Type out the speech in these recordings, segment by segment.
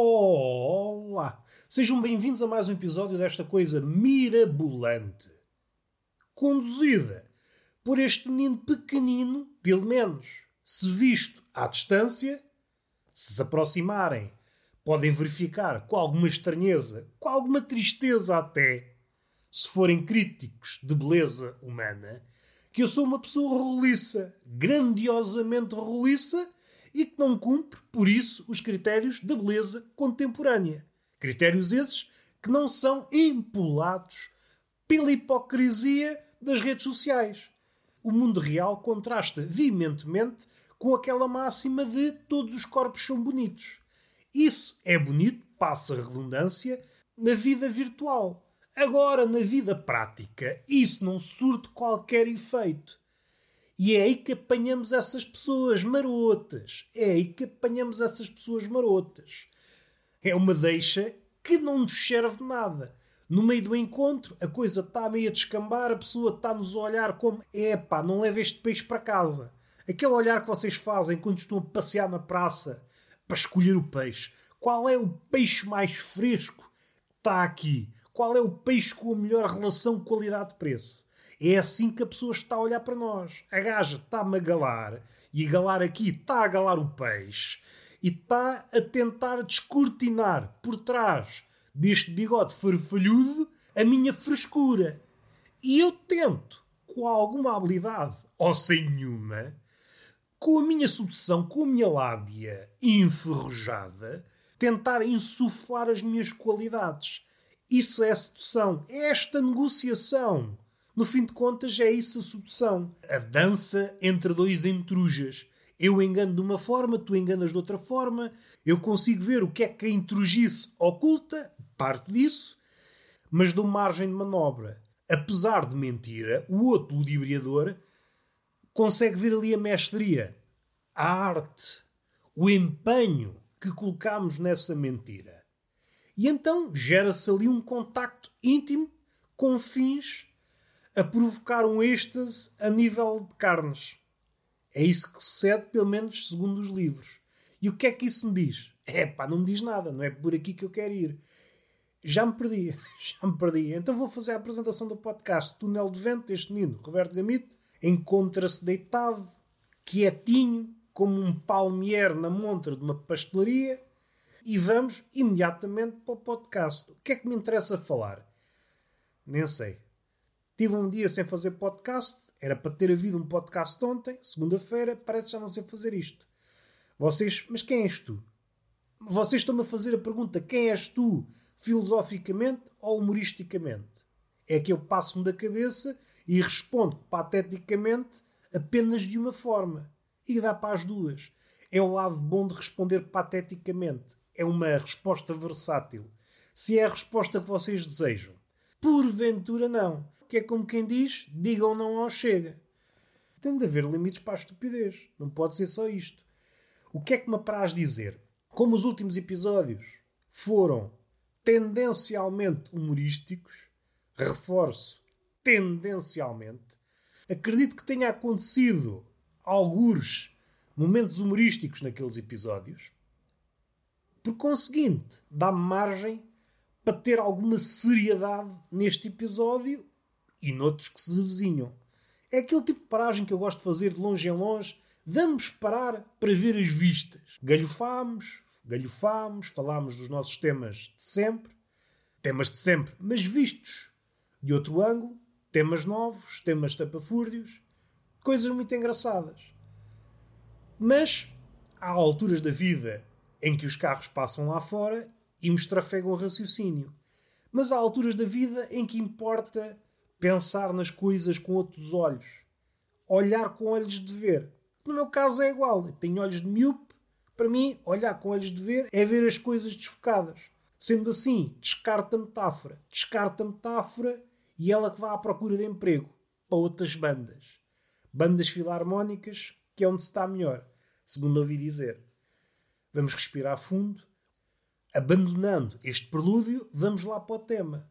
Olá, sejam bem-vindos a mais um episódio desta coisa mirabolante. Conduzida por este menino pequenino, pelo menos, se visto à distância, se se aproximarem, podem verificar com alguma estranheza, com alguma tristeza até, se forem críticos de beleza humana, que eu sou uma pessoa roliça, grandiosamente roliça, e que não cumpre, por isso, os critérios da beleza contemporânea. Critérios esses que não são empolados pela hipocrisia das redes sociais. O mundo real contrasta veementemente com aquela máxima de todos os corpos são bonitos. Isso é bonito, passa a redundância, na vida virtual. Agora, na vida prática, isso não surte qualquer efeito. E é aí que apanhamos essas pessoas marotas. É aí que apanhamos essas pessoas marotas. É uma deixa que não nos serve nada. No meio do encontro, a coisa está meio a descambar, a pessoa está-nos a olhar como: epá, não leva este peixe para casa. Aquele olhar que vocês fazem quando estão a passear na praça para escolher o peixe. Qual é o peixe mais fresco que está aqui? Qual é o peixe com a melhor relação qualidade-preço? É assim que a pessoa está a olhar para nós. A gaja está-me a galar, e a galar aqui está a galar o peixe, e está a tentar descortinar por trás deste bigode farfalhudo a minha frescura. E eu tento, com alguma habilidade, ou sem nenhuma, com a minha sedução, com a minha lábia enferrujada, tentar insuflar as minhas qualidades. Isso é sedução. É esta negociação. No fim de contas, é isso a sedução. A dança entre dois intrujas. Eu engano de uma forma, tu enganas de outra forma. Eu consigo ver o que é que a intrugice oculta, parte disso, mas dou margem de manobra. Apesar de mentira, o outro ludibriador consegue ver ali a mestria, a arte, o empenho que colocamos nessa mentira. E então gera-se ali um contacto íntimo com fins a provocar um êxtase a nível de carnes. É isso que sucede, pelo menos segundo os livros. E o que é que isso me diz? É pá, não me diz nada, não é por aqui que eu quero ir. Já me perdi, já me perdi. Então vou fazer a apresentação do podcast Túnel de Vento deste menino, Roberto Gamito. Encontra-se deitado, quietinho, como um palmier na montra de uma pastelaria. E vamos imediatamente para o podcast. O que é que me interessa falar? Nem sei. Tive um dia sem fazer podcast. Era para ter havido um podcast ontem, segunda-feira. Parece já não sei fazer isto. Vocês, mas quem és tu? Vocês estão-me a fazer a pergunta: quem és tu, filosoficamente ou humoristicamente? É que eu passo-me da cabeça e respondo pateticamente apenas de uma forma. E dá para as duas. É o lado bom de responder pateticamente. É uma resposta versátil. Se é a resposta que vocês desejam. Porventura não que é como quem diz: digam não ao chega. Tem de haver limites para a estupidez. Não pode ser só isto. O que é que me apraz dizer? Como os últimos episódios foram tendencialmente humorísticos, reforço, tendencialmente, acredito que tenha acontecido alguns momentos humorísticos naqueles episódios. Por conseguinte, dá-me margem para ter alguma seriedade neste episódio e noutros que se vizinham. É aquele tipo de paragem que eu gosto de fazer de longe em longe. Vamos parar para ver as vistas. Galhofámos, galhofámos, falámos dos nossos temas de sempre, temas de sempre, mas vistos de outro ângulo, temas novos, temas tapafúrdios, coisas muito engraçadas. Mas há alturas da vida em que os carros passam lá fora e me estrafegam o raciocínio. Mas há alturas da vida em que importa pensar nas coisas com outros olhos, olhar com olhos de ver. No meu caso é igual, eu tenho olhos de miúpe. Para mim, olhar com olhos de ver é ver as coisas desfocadas. Sendo assim, descarta a metáfora. Descarta a metáfora e ela que vai à procura de emprego para outras bandas. Bandas filarmónicas, que é onde se está melhor, segundo ouvi dizer. Vamos respirar fundo. Abandonando este prelúdio, vamos lá para o tema.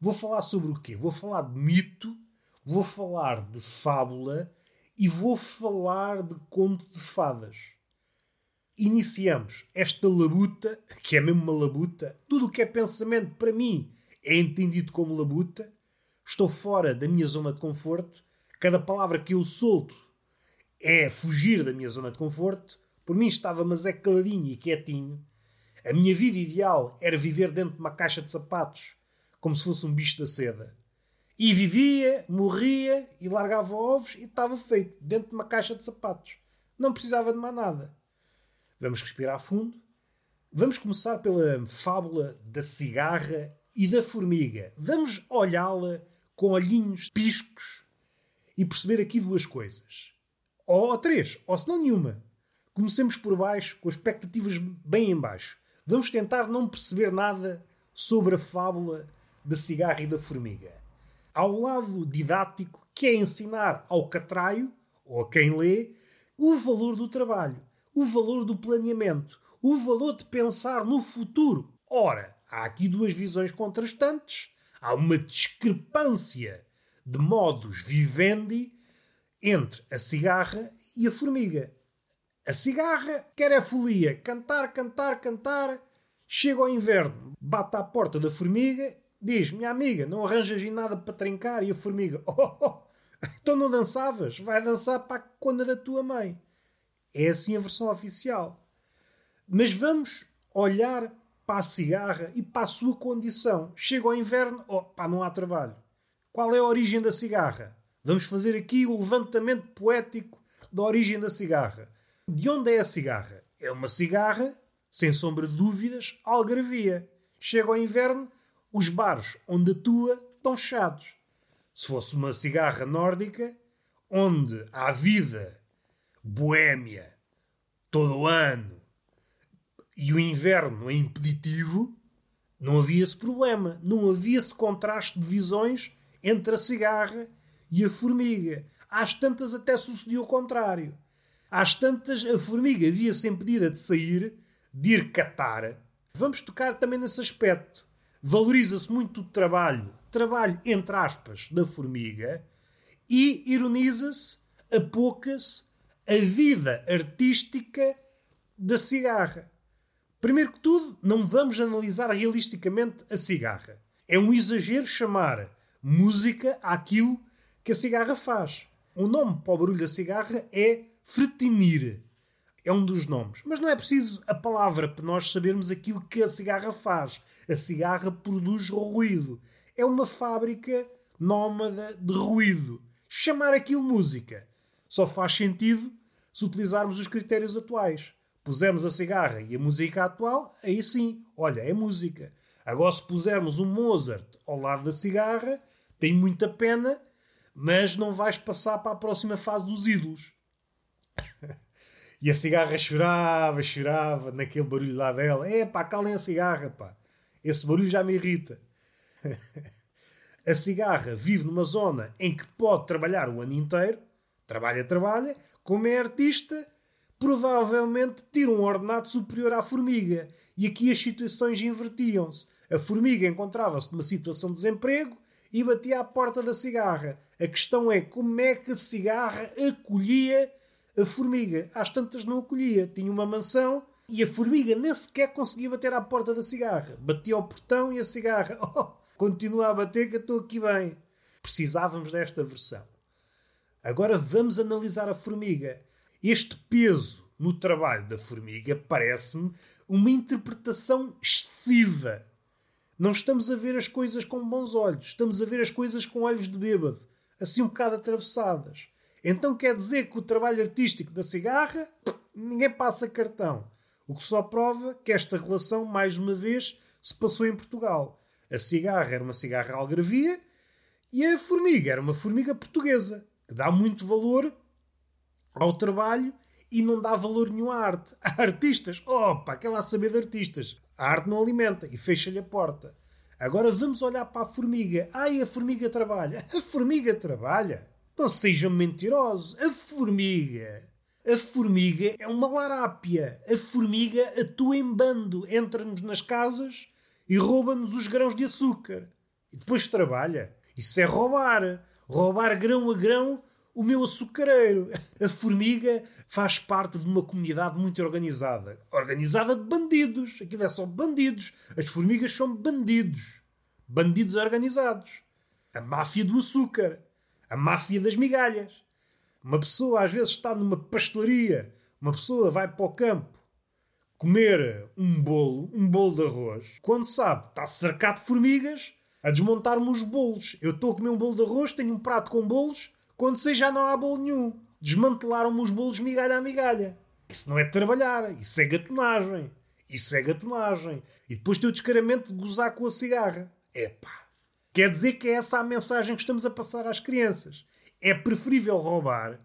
Vou falar sobre o quê? Vou falar de mito, vou falar de fábula e vou falar de conto de fadas. iniciamos esta labuta, que é mesmo uma labuta, tudo o que é pensamento para mim é entendido como labuta, estou fora da minha zona de conforto, cada palavra que eu solto é fugir da minha zona de conforto, por mim estava mas é caladinho e quietinho. A minha vida ideal era viver dentro de uma caixa de sapatos, como se fosse um bicho da seda. E vivia, morria e largava ovos e estava feito dentro de uma caixa de sapatos. Não precisava de mais nada. Vamos respirar fundo. Vamos começar pela fábula da cigarra e da formiga. Vamos olhá-la com olhinhos piscos e perceber aqui duas coisas. Ou três, ou se não nenhuma. Comecemos por baixo, com expectativas bem em baixo. Vamos tentar não perceber nada sobre a fábula da cigarra e da formiga. Ao lado didático, que é ensinar ao catraio, ou a quem lê, o valor do trabalho, o valor do planeamento, o valor de pensar no futuro. Ora, há aqui duas visões contrastantes, há uma discrepância de modos vivendi entre a cigarra e a formiga. A cigarra quer a folia, cantar, cantar, cantar. Chega ao inverno, bate à porta da formiga, diz: Minha amiga, não arranjas nada para trincar? E a formiga: Oh, oh então não dançavas? Vai dançar para a cona da tua mãe. É assim a versão oficial. Mas vamos olhar para a cigarra e para a sua condição. Chega ao inverno, oh, pá, não há trabalho. Qual é a origem da cigarra? Vamos fazer aqui o levantamento poético da origem da cigarra. De onde é a cigarra? É uma cigarra, sem sombra de dúvidas, algarvia. Chega ao inverno, os bares onde atua estão fechados. Se fosse uma cigarra nórdica, onde há vida boémia todo o ano e o inverno é impeditivo, não havia esse problema. Não havia esse contraste de visões entre a cigarra e a formiga. Às tantas até sucedeu o contrário. Às tantas a formiga via-se impedida de sair, de ir catar. Vamos tocar também nesse aspecto. Valoriza-se muito o trabalho, trabalho entre aspas, da formiga, e ironiza-se, apoca-se a vida artística da cigarra. Primeiro que tudo, não vamos analisar realisticamente a cigarra. É um exagero chamar música àquilo que a cigarra faz. O nome para o barulho da cigarra é fretinir. É um dos nomes. Mas não é preciso a palavra para nós sabermos aquilo que a cigarra faz. A cigarra produz ruído. É uma fábrica nómada de ruído. Chamar aquilo música só faz sentido se utilizarmos os critérios atuais. Pusemos a cigarra e a música atual, aí sim, olha, é música. Agora, se pusermos um Mozart ao lado da cigarra, tem muita pena, mas não vais passar para a próxima fase dos ídolos. e a cigarra chorava, chorava naquele barulho lá dela. É pá, calem a cigarra, pá. Esse barulho já me irrita. a cigarra vive numa zona em que pode trabalhar o ano inteiro, trabalha, trabalha, como é artista, provavelmente tira um ordenado superior à formiga. E aqui as situações invertiam-se. A formiga encontrava-se numa situação de desemprego e batia à porta da cigarra. A questão é como é que a cigarra acolhia a formiga. Às tantas não acolhia. Tinha uma mansão e a formiga nem sequer conseguia bater à porta da cigarra. Batia ao portão e a cigarra. Oh, continua a bater que eu estou aqui bem. Precisávamos desta versão. Agora vamos analisar a formiga. Este peso no trabalho da formiga parece-me uma interpretação excessiva. Não estamos a ver as coisas com bons olhos, estamos a ver as coisas com olhos de bêbado, assim um bocado atravessadas. Então quer dizer que o trabalho artístico da cigarra ninguém passa cartão. O que só prova que esta relação, mais uma vez, se passou em Portugal. A cigarra era uma cigarra algarvia e a formiga era uma formiga portuguesa que dá muito valor ao trabalho e não dá valor nenhum à arte. Há artistas, opa, aquela a saber de artistas. A arte não alimenta e fecha-lhe a porta. Agora vamos olhar para a formiga. Ai, a formiga trabalha. A formiga trabalha. Não sejam mentirosos. A formiga. A formiga é uma larápia. A formiga atua em bando. Entra-nos nas casas e rouba-nos os grãos de açúcar. E depois trabalha. Isso é roubar roubar grão a grão o meu açucareiro. A formiga faz parte de uma comunidade muito organizada. Organizada de bandidos. Aquilo é só bandidos. As formigas são bandidos. Bandidos organizados. A máfia do açúcar. A máfia das migalhas. Uma pessoa às vezes está numa pastelaria. Uma pessoa vai para o campo comer um bolo, um bolo de arroz, quando sabe, está cercado de formigas a desmontar-me os bolos. Eu estou a comer um bolo de arroz, tenho um prato com bolos, quando sei já não há bolo nenhum. Desmantelaram-me os bolos migalha a migalha. Isso não é trabalhar, isso é gatonagem. Isso é gatonagem. E depois tem o descaramento de gozar com a cigarra. Epá. Quer dizer que é essa a mensagem que estamos a passar às crianças. É preferível roubar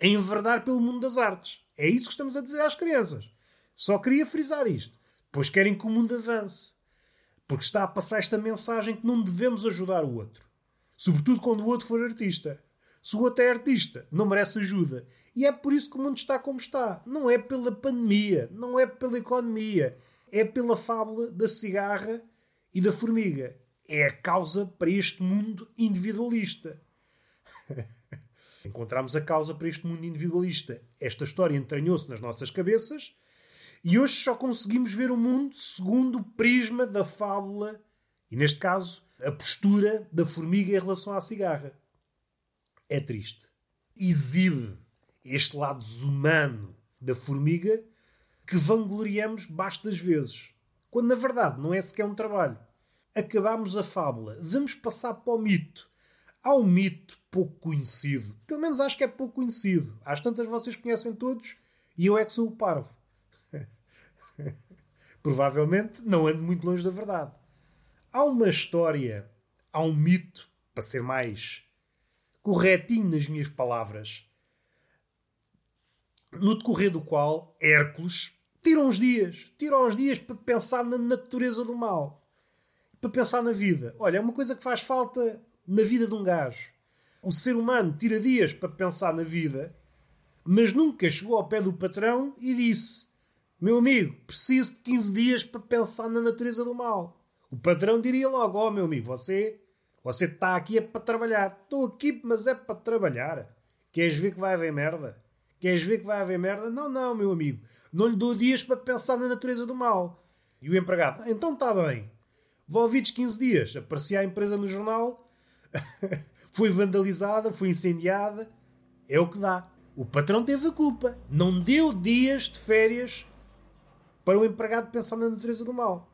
a enverdar pelo mundo das artes. É isso que estamos a dizer às crianças. Só queria frisar isto. Pois querem que o mundo avance. Porque está a passar esta mensagem que não devemos ajudar o outro. Sobretudo quando o outro for artista. Se o outro é artista, não merece ajuda. E é por isso que o mundo está como está. Não é pela pandemia, não é pela economia. É pela fábula da cigarra e da formiga. É a causa para este mundo individualista. Encontramos a causa para este mundo individualista. Esta história entranhou-se nas nossas cabeças e hoje só conseguimos ver o mundo segundo o prisma da fábula e, neste caso, a postura da formiga em relação à cigarra. É triste. Exibe este lado desumano da formiga que vangloriamos bastas vezes, quando na verdade não é sequer um trabalho. Acabamos a fábula, vamos passar para o mito. Há um mito pouco conhecido, pelo menos acho que é pouco conhecido. Às tantas vocês conhecem todos e eu é que sou o parvo. Provavelmente não ando muito longe da verdade. Há uma história, há um mito, para ser mais corretinho nas minhas palavras, no decorrer do qual Hércules tira uns dias, tira uns dias para pensar na natureza do mal, para pensar na vida. Olha, é uma coisa que faz falta na vida de um gajo. O ser humano tira dias para pensar na vida, mas nunca chegou ao pé do patrão e disse: meu amigo, preciso de 15 dias para pensar na natureza do mal. O patrão diria logo: Ó, oh, meu amigo, você você está aqui é para trabalhar. Estou aqui, mas é para trabalhar. Queres ver que vai haver merda? Queres ver que vai haver merda? Não, não, meu amigo. Não lhe dou dias para pensar na natureza do mal. E o empregado: Então está bem. Envolvidos 15 dias. Aparecia a empresa no jornal. foi vandalizada, foi incendiada. É o que dá. O patrão teve a culpa. Não deu dias de férias para o empregado pensar na natureza do mal.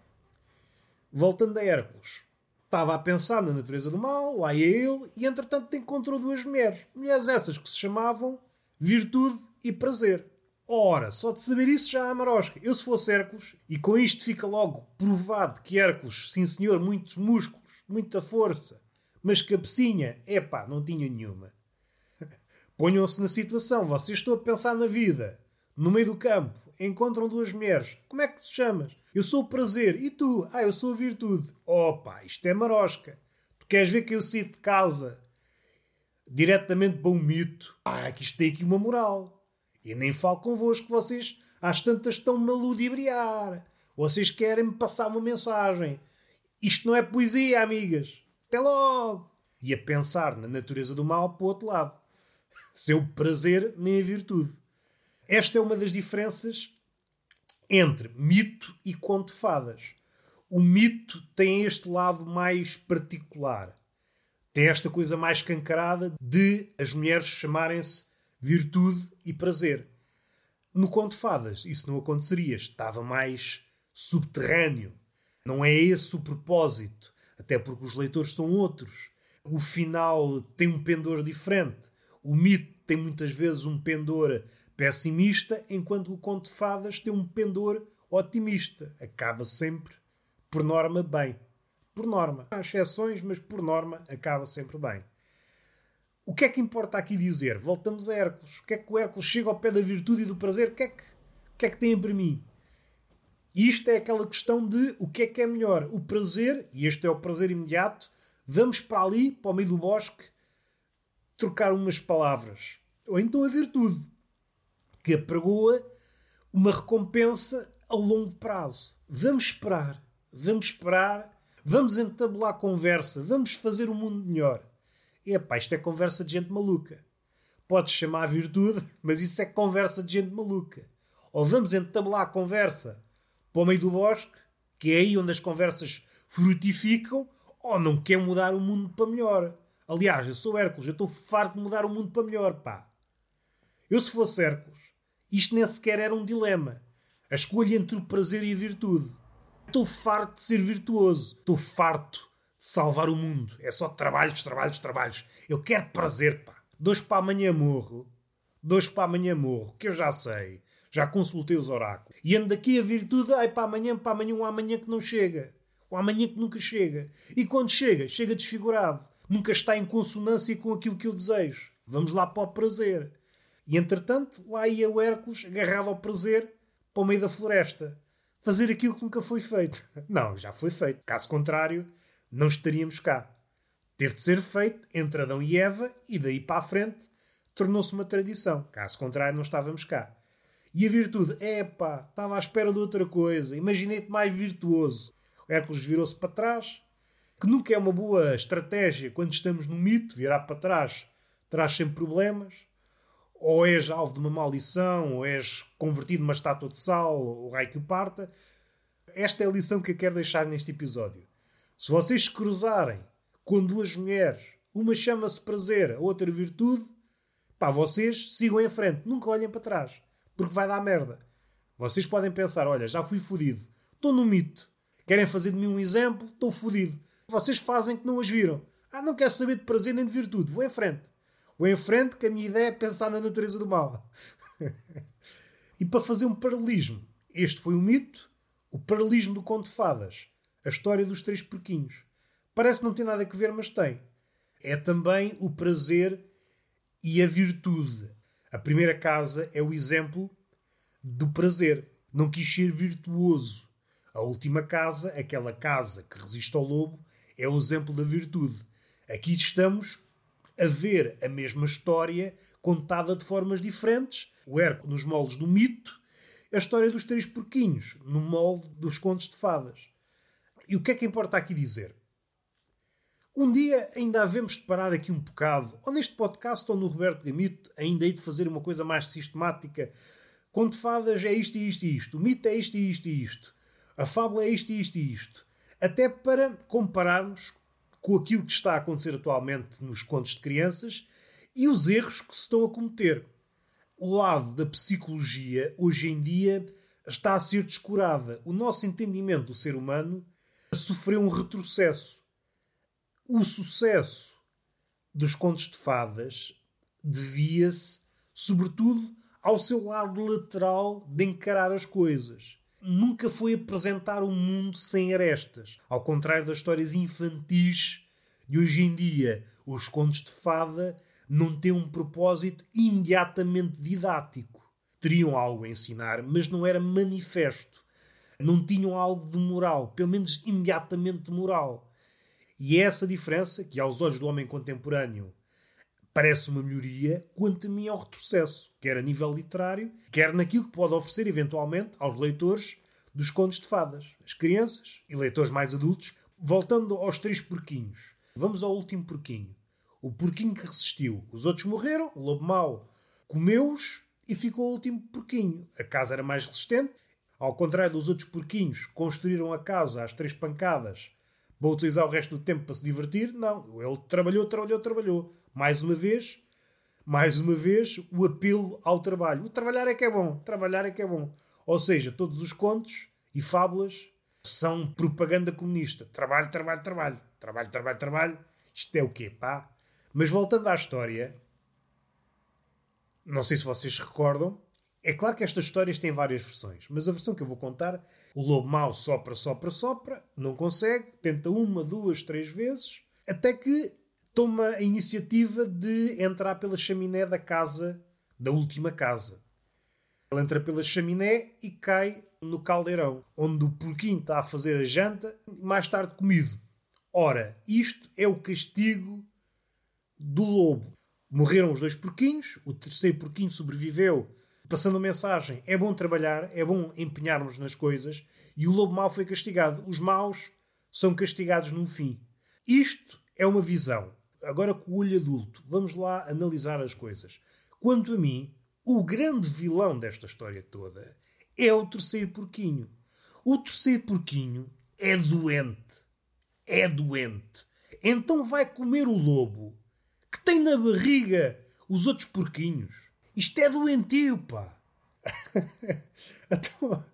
Voltando a Hércules. Estava a pensar na natureza do mal, lá ia ele, e entretanto encontrou duas mulheres. Mulheres essas que se chamavam Virtude e Prazer. Ora, só de saber isso já há marosca. Eu se fosse Hércules, e com isto fica logo provado que Hércules, sim senhor, muitos músculos, muita força, mas cabecinha, epá, não tinha nenhuma. Ponham-se na situação, vocês estão a pensar na vida, no meio do campo, encontram duas mulheres. Como é que te chamas? Eu sou o prazer. E tu? Ah, eu sou a virtude. Opa, isto é marosca. Tu queres ver que eu saí de casa diretamente para um mito? Ah, que isto tem aqui uma moral. E nem falo convosco, vocês às tantas estão-me a ludibriar. Vocês querem-me passar uma mensagem. Isto não é poesia, amigas. Até logo. E a pensar na natureza do mal para o outro lado. Seu prazer nem a virtude. Esta é uma das diferenças entre mito e conto de fadas. O mito tem este lado mais particular. Tem esta coisa mais escancarada de as mulheres chamarem-se virtude e prazer. No conto de fadas isso não aconteceria. Estava mais subterrâneo. Não é esse o propósito. Até porque os leitores são outros. O final tem um pendor diferente. O mito tem muitas vezes um pendor pessimista, enquanto o conto de fadas tem um pendor otimista. Acaba sempre, por norma, bem. Por norma. Há exceções, mas por norma acaba sempre bem. O que é que importa aqui dizer? Voltamos a Hércules. O que é que o Hércules chega ao pé da virtude e do prazer? O que é que, o que, é que tem para mim? Isto é aquela questão de o que é que é melhor? O prazer, e este é o prazer imediato, vamos para ali, para o meio do bosque, trocar umas palavras. Ou então a virtude que apregoa uma recompensa a longo prazo. Vamos esperar, vamos esperar, vamos entabular conversa, vamos fazer o mundo melhor. Epá, isto é conversa de gente maluca. podes chamar virtude, mas isso é conversa de gente maluca. Ou vamos entabular a conversa para o meio do bosque, que é aí onde as conversas frutificam, ou não quer mudar o mundo para melhor. Aliás, eu sou Hércules, eu estou farto de mudar o mundo para melhor, pá. Eu, se fosse Hércules, isto nem sequer era um dilema. A escolha entre o prazer e a virtude. Estou farto de ser virtuoso. Estou farto de salvar o mundo. É só trabalhos, trabalhos, trabalhos. Eu quero prazer, pá. Dois para amanhã morro. Dois para amanhã morro, que eu já sei. Já consultei os oráculos. E ando daqui a virtude, ai para amanhã, para amanhã, um amanhã que não chega. Um amanhã que nunca chega. E quando chega, chega desfigurado. Nunca está em consonância com aquilo que eu desejo. Vamos lá para o prazer. E entretanto, lá ia o Hércules, agarrado ao prazer, para o meio da floresta. Fazer aquilo que nunca foi feito. Não, já foi feito. Caso contrário, não estaríamos cá. Teve de ser feito entre Adão e Eva e daí para a frente tornou-se uma tradição. Caso contrário, não estávamos cá. E a virtude? Epá, estava à espera de outra coisa. Imaginei-te mais virtuoso. O Hércules virou-se para trás, que nunca é uma boa estratégia quando estamos no mito, virar para trás traz sempre problemas. Ou és alvo de uma maldição, ou és convertido numa estátua de sal, ou raio que o parta. Esta é a lição que eu quero deixar neste episódio. Se vocês se cruzarem com duas mulheres, uma chama-se prazer, a outra virtude, pá, vocês sigam em frente, nunca olhem para trás, porque vai dar merda. Vocês podem pensar: olha, já fui fodido, estou no mito, querem fazer de mim um exemplo, estou fodido. Vocês fazem que não as viram. Ah, não quero saber de prazer nem de virtude, vou em frente. Vou em frente, que a minha ideia é pensar na natureza do mal. e para fazer um paralelismo, este foi o mito, o paralelismo do conto de fadas a história dos três porquinhos. Parece não ter nada a ver, mas tem. É também o prazer e a virtude. A primeira casa é o exemplo do prazer. Não quis ser virtuoso. A última casa, aquela casa que resiste ao lobo, é o exemplo da virtude. Aqui estamos a ver a mesma história contada de formas diferentes. O Hércules nos moldes do mito, a história dos três porquinhos no molde dos contos de fadas. E o que é que importa aqui dizer? Um dia ainda havemos de parar aqui um bocado, ou neste podcast ou no Roberto Gamito, ainda hei de fazer uma coisa mais sistemática. Conto fadas é isto e isto e isto, o mito é isto e isto e isto, a fábula é isto e isto e isto. Até para compararmos com aquilo que está a acontecer atualmente nos contos de crianças e os erros que se estão a cometer. O lado da psicologia, hoje em dia, está a ser descurada. O nosso entendimento do ser humano sofreu um retrocesso. O sucesso dos contos de fadas devia-se, sobretudo, ao seu lado lateral de encarar as coisas. Nunca foi apresentar um mundo sem arestas. Ao contrário das histórias infantis de hoje em dia, os contos de fada não têm um propósito imediatamente didático. Teriam algo a ensinar, mas não era manifesto não tinham algo de moral, pelo menos imediatamente moral. E é essa diferença que, aos olhos do homem contemporâneo, parece uma melhoria, quanto a mim é um retrocesso, quer a nível literário, quer naquilo que pode oferecer eventualmente aos leitores dos contos de fadas, as crianças e leitores mais adultos. Voltando aos três porquinhos, vamos ao último porquinho. O porquinho que resistiu. Os outros morreram, o lobo mau comeu-os e ficou o último porquinho. A casa era mais resistente ao contrário dos outros porquinhos construíram a casa às três pancadas para utilizar o resto do tempo para se divertir, não. Ele trabalhou, trabalhou, trabalhou. Mais uma vez, mais uma vez, o apelo ao trabalho. O trabalhar é que é bom, trabalhar é que é bom. Ou seja, todos os contos e fábulas são propaganda comunista. Trabalho, trabalho, trabalho. Trabalho, trabalho, trabalho. Isto é o quê, pá? Mas voltando à história, não sei se vocês se recordam, é claro que estas histórias têm várias versões, mas a versão que eu vou contar, o lobo mau sopra, sopra, sopra, não consegue, tenta uma, duas, três vezes, até que toma a iniciativa de entrar pela chaminé da casa, da última casa. Ele entra pela chaminé e cai no caldeirão, onde o porquinho está a fazer a janta, mais tarde comido. Ora, isto é o castigo do lobo. Morreram os dois porquinhos, o terceiro porquinho sobreviveu passando a mensagem: é bom trabalhar, é bom empenharmos nas coisas, e o lobo mau foi castigado. Os maus são castigados no fim. Isto é uma visão. Agora com o olho adulto, vamos lá analisar as coisas. Quanto a mim, o grande vilão desta história toda é o terceiro porquinho. O terceiro porquinho é doente. É doente. Então vai comer o lobo que tem na barriga os outros porquinhos. Isto é doentio, pá. então,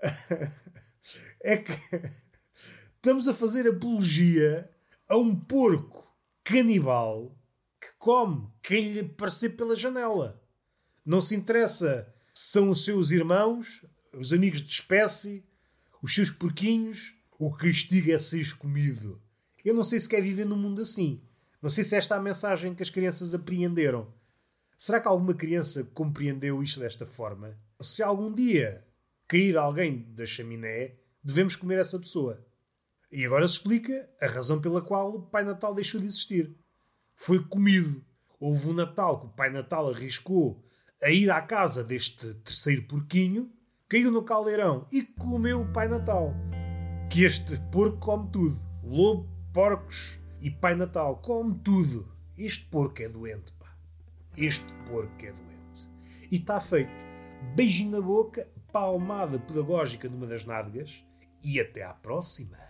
é que estamos a fazer apologia a um porco canibal que come quem lhe aparecer pela janela. Não se interessa se são os seus irmãos, os amigos de espécie, os seus porquinhos. O castigo é ser comido. Eu não sei se quer viver num mundo assim. Não sei se esta é a mensagem que as crianças apreenderam. Será que alguma criança compreendeu isto desta forma? Se algum dia cair alguém da chaminé, devemos comer essa pessoa. E agora se explica a razão pela qual o Pai Natal deixou de existir. Foi comido. Houve um Natal que o Pai Natal arriscou a ir à casa deste terceiro porquinho, caiu no caldeirão e comeu o Pai Natal. Que este porco come tudo. Lobo, porcos e Pai Natal come tudo. Este porco é doente, pá. Este porco é doente. E está feito. Beijinho na boca, palmada pedagógica numa das nádegas e até à próxima.